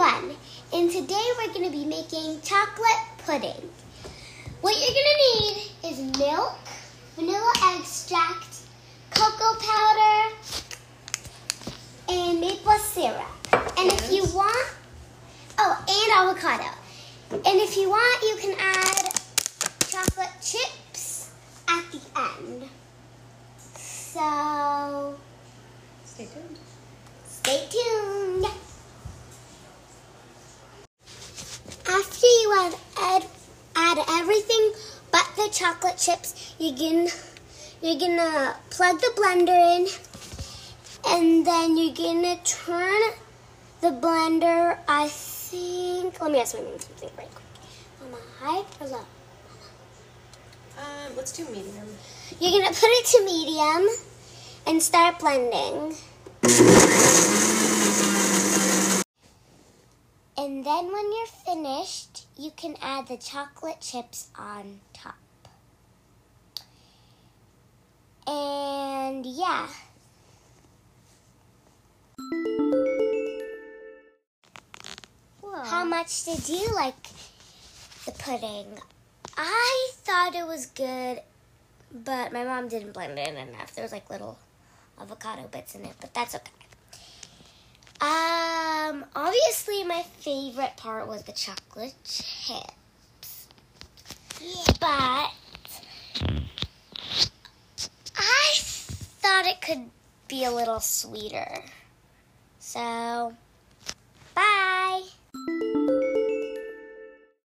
and today we're going to be making chocolate pudding. What you're going to need is milk, vanilla extract, cocoa powder, and maple syrup. And if you want, oh, and avocado. And if you want, you can add chocolate chips at the end. So, Stay tuned. stay tuned. After you add, add, add everything but the chocolate chips, you can, you're gonna plug the blender in and then you're gonna turn the blender, I think, let me ask my mom something right quick. Mama, high or low? Um, let's do medium. You're gonna put it to medium and start blending. And then when you're finished, you can add the chocolate chips on top. And yeah. How much did you like the pudding? I thought it was good, but my mom didn't blend it in enough. There was like little avocado bits in it, but that's okay. Obviously my favorite part was the chocolate chips. But I thought it could be a little sweeter. So